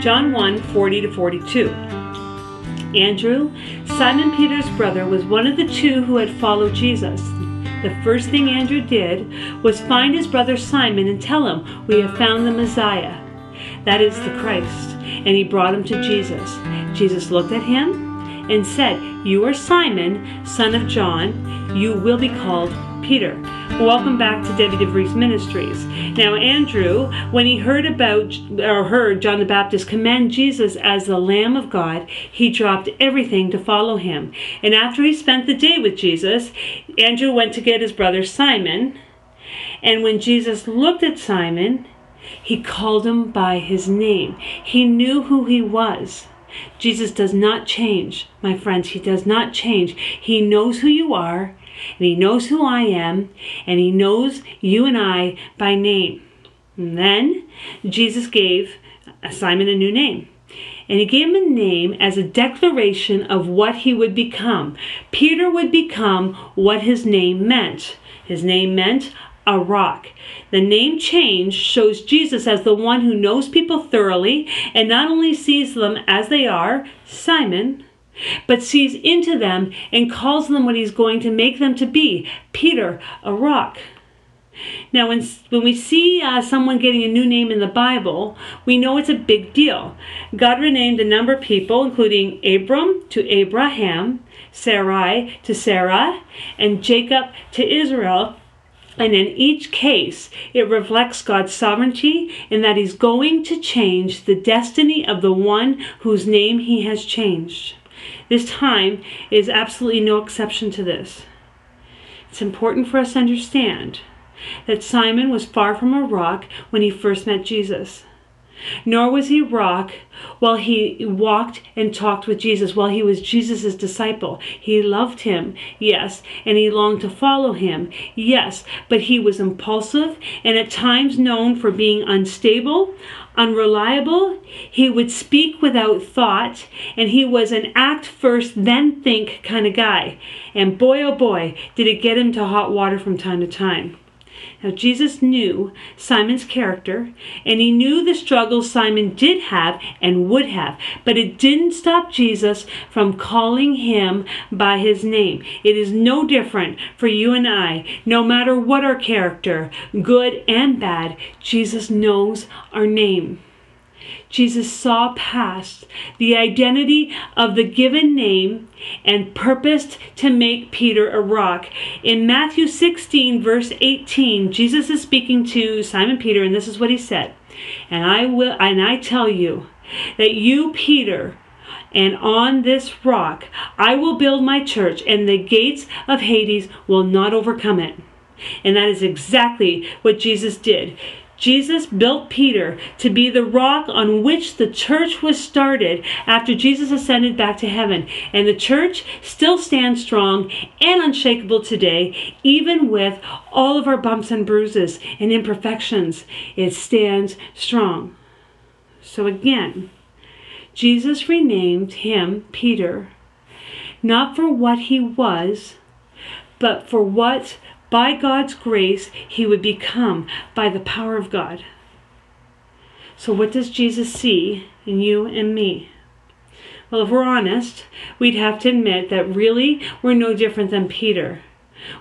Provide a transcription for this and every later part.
John 1 40 to 42. Andrew, Simon Peter's brother, was one of the two who had followed Jesus. The first thing Andrew did was find his brother Simon and tell him, We have found the Messiah. That is the Christ. And he brought him to Jesus. Jesus looked at him and said, You are Simon, son of John. You will be called Peter. Welcome back to Debbie DeVries Ministries. Now, Andrew, when he heard about or heard John the Baptist commend Jesus as the Lamb of God, he dropped everything to follow him. And after he spent the day with Jesus, Andrew went to get his brother Simon. And when Jesus looked at Simon, he called him by his name. He knew who he was. Jesus does not change, my friends. He does not change. He knows who you are and He knows who I am, and He knows you and I by name. And then Jesus gave Simon a new name. And he gave him a name as a declaration of what he would become. Peter would become what his name meant. His name meant a rock. The name change shows Jesus as the one who knows people thoroughly and not only sees them as they are, Simon, but sees into them and calls them what he's going to make them to be Peter, a rock. Now, when, when we see uh, someone getting a new name in the Bible, we know it's a big deal. God renamed a number of people, including Abram to Abraham, Sarai to Sarah, and Jacob to Israel. And in each case, it reflects God's sovereignty in that He's going to change the destiny of the one whose name He has changed. This time is absolutely no exception to this. It's important for us to understand that Simon was far from a rock when he first met Jesus. Nor was he rock while he walked and talked with Jesus, while he was Jesus' disciple. He loved him, yes, and he longed to follow him, yes, but he was impulsive and at times known for being unstable, unreliable. He would speak without thought, and he was an act first, then think kind of guy. And boy, oh boy, did it get him to hot water from time to time. Now, Jesus knew Simon's character, and he knew the struggles Simon did have and would have, but it didn't stop Jesus from calling him by his name. It is no different for you and I. No matter what our character, good and bad, Jesus knows our name. Jesus saw past the identity of the given name and purposed to make Peter a rock. In Matthew 16, verse 18, Jesus is speaking to Simon Peter, and this is what he said. And I will and I tell you that you, Peter, and on this rock I will build my church, and the gates of Hades will not overcome it. And that is exactly what Jesus did. Jesus built Peter to be the rock on which the church was started after Jesus ascended back to heaven. And the church still stands strong and unshakable today, even with all of our bumps and bruises and imperfections. It stands strong. So again, Jesus renamed him Peter, not for what he was, but for what by God's grace, he would become by the power of God. So, what does Jesus see in you and me? Well, if we're honest, we'd have to admit that really we're no different than Peter.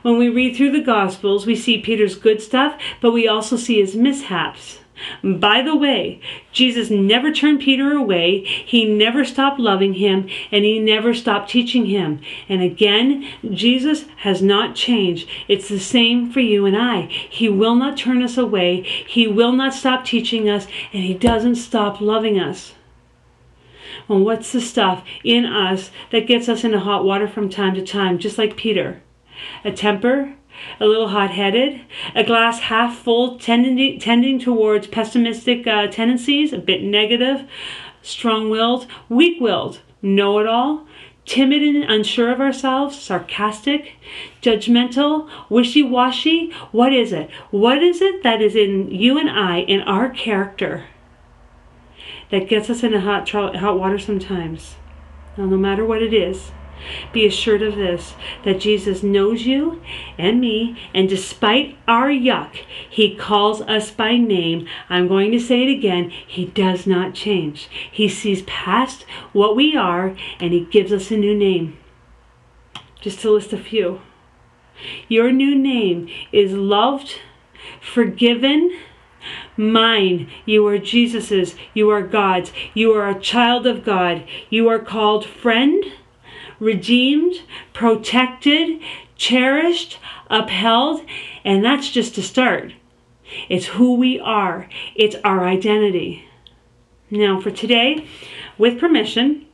When we read through the Gospels, we see Peter's good stuff, but we also see his mishaps. By the way, Jesus never turned Peter away. He never stopped loving him and he never stopped teaching him. And again, Jesus has not changed. It's the same for you and I. He will not turn us away. He will not stop teaching us and he doesn't stop loving us. Well, what's the stuff in us that gets us into hot water from time to time, just like Peter? A temper, a little hot headed, a glass half full, tending, tending towards pessimistic uh, tendencies, a bit negative, strong willed, weak willed, know it all, timid and unsure of ourselves, sarcastic, judgmental, wishy washy. What is it? What is it that is in you and I, in our character, that gets us into hot, hot water sometimes? Now, no matter what it is, Be assured of this that Jesus knows you and me, and despite our yuck, He calls us by name. I'm going to say it again He does not change. He sees past what we are, and He gives us a new name. Just to list a few. Your new name is loved, forgiven, mine. You are Jesus's. You are God's. You are a child of God. You are called friend redeemed, protected, cherished, upheld, and that's just a start. It's who we are, it's our identity. Now, for today, with permission,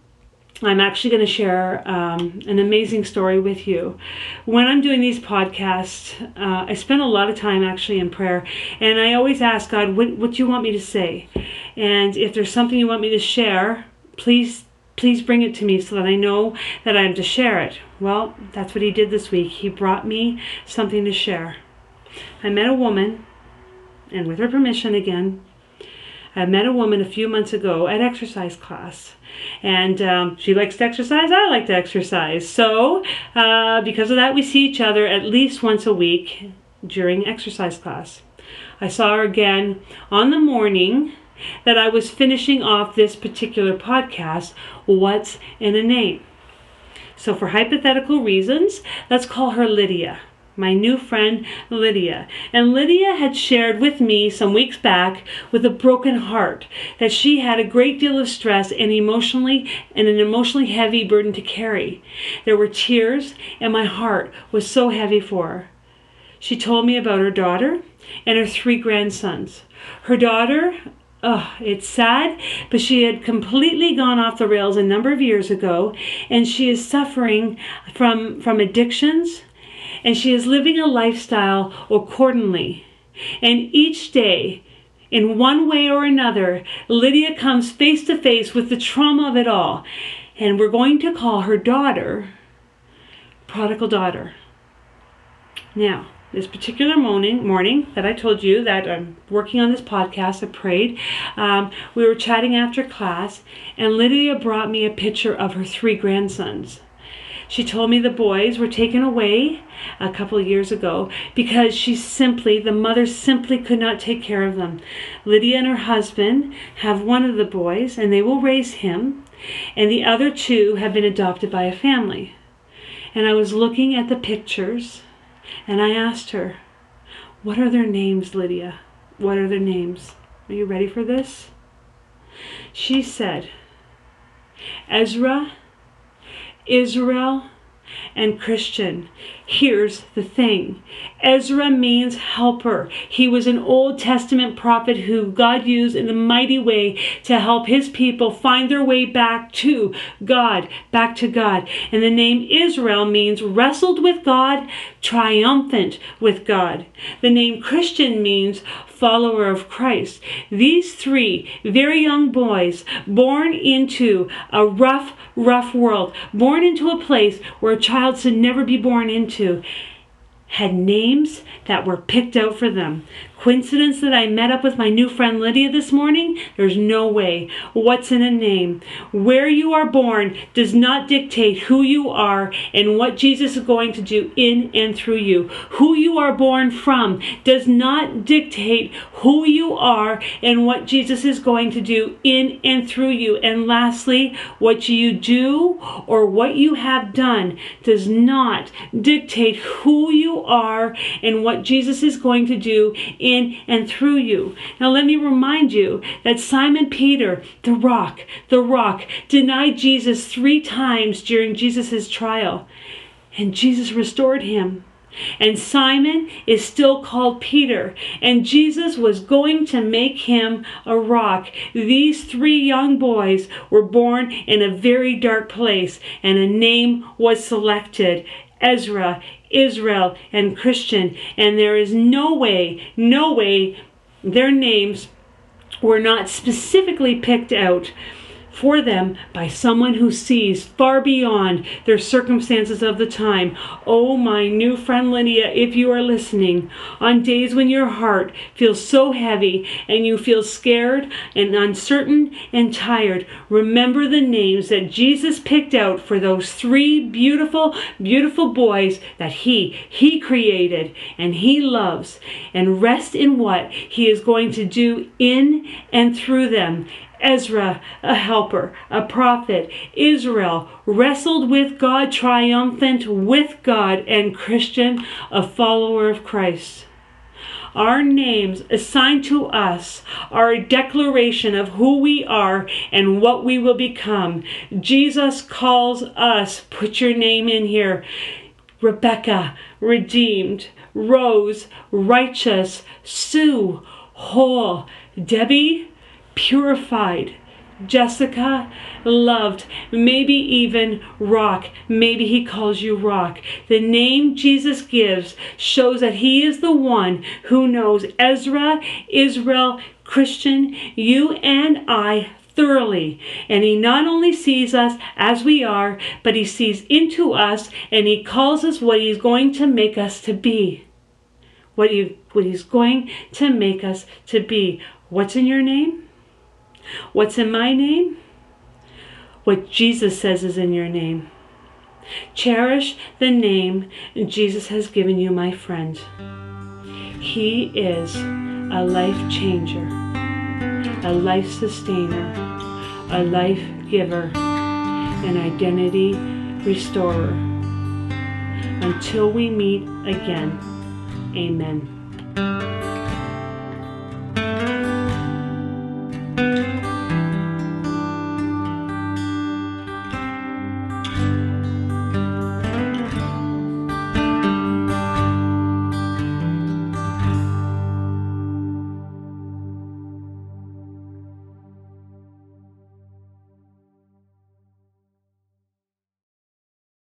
I'm actually going to share um, an amazing story with you. When I'm doing these podcasts, uh, I spend a lot of time actually in prayer, and I always ask God, what, what do you want me to say? And if there's something you want me to share, please Please bring it to me so that I know that I am to share it. Well, that's what he did this week. He brought me something to share. I met a woman, and with her permission again, I met a woman a few months ago at exercise class. And um, she likes to exercise, I like to exercise. So, uh, because of that, we see each other at least once a week during exercise class. I saw her again on the morning that I was finishing off this particular podcast, What's in a Name? So, for hypothetical reasons, let's call her Lydia, my new friend Lydia. And Lydia had shared with me some weeks back with a broken heart that she had a great deal of stress and emotionally and an emotionally heavy burden to carry. There were tears, and my heart was so heavy for her. She told me about her daughter and her three grandsons. Her daughter, Oh, it's sad, but she had completely gone off the rails a number of years ago, and she is suffering from, from addictions, and she is living a lifestyle accordingly. And each day, in one way or another, Lydia comes face to face with the trauma of it all. And we're going to call her daughter prodigal daughter. Now, this particular morning, morning that I told you that I'm working on this podcast, I prayed. Um, we were chatting after class, and Lydia brought me a picture of her three grandsons. She told me the boys were taken away a couple of years ago because she simply, the mother simply could not take care of them. Lydia and her husband have one of the boys, and they will raise him, and the other two have been adopted by a family. And I was looking at the pictures and I asked her, What are their names, Lydia? What are their names? Are you ready for this? She said, Ezra, Israel, and Christian. Here's the thing Ezra means helper. He was an Old Testament prophet who God used in a mighty way to help his people find their way back to God, back to God. And the name Israel means wrestled with God, triumphant with God. The name Christian means follower of Christ. These three very young boys, born into a rough, rough world, born into a place where a child should never be born into, had names that were picked out for them. Coincidence that I met up with my new friend Lydia this morning? There's no way. What's in a name? Where you are born does not dictate who you are and what Jesus is going to do in and through you. Who you are born from does not dictate who you are and what Jesus is going to do in and through you. And lastly, what you do or what you have done does not dictate who you are and what Jesus is going to do in in and through you. Now, let me remind you that Simon Peter, the rock, the rock, denied Jesus three times during Jesus' trial, and Jesus restored him. And Simon is still called Peter, and Jesus was going to make him a rock. These three young boys were born in a very dark place, and a name was selected Ezra, Israel, and Christian. And there is no way, no way their names were not specifically picked out for them by someone who sees far beyond their circumstances of the time. Oh, my new friend Lydia, if you are listening, on days when your heart feels so heavy and you feel scared and uncertain and tired, remember the names that Jesus picked out for those three beautiful, beautiful boys that He, He created and He loves, and rest in what He is going to do in and through them. Ezra, a helper, a prophet, Israel, wrestled with God, triumphant with God, and Christian, a follower of Christ. Our names assigned to us are a declaration of who we are and what we will become. Jesus calls us, put your name in here, Rebecca, redeemed, Rose, righteous, Sue, whole, Debbie, purified. Jessica, loved, maybe even Rock. Maybe he calls you Rock. The name Jesus gives shows that he is the one who knows Ezra, Israel, Christian, you and I thoroughly. And he not only sees us as we are, but he sees into us and he calls us what he's going to make us to be. What, he, what he's going to make us to be. What's in your name? What's in my name? What Jesus says is in your name. Cherish the name Jesus has given you, my friend. He is a life changer, a life sustainer, a life giver, an identity restorer. Until we meet again, amen.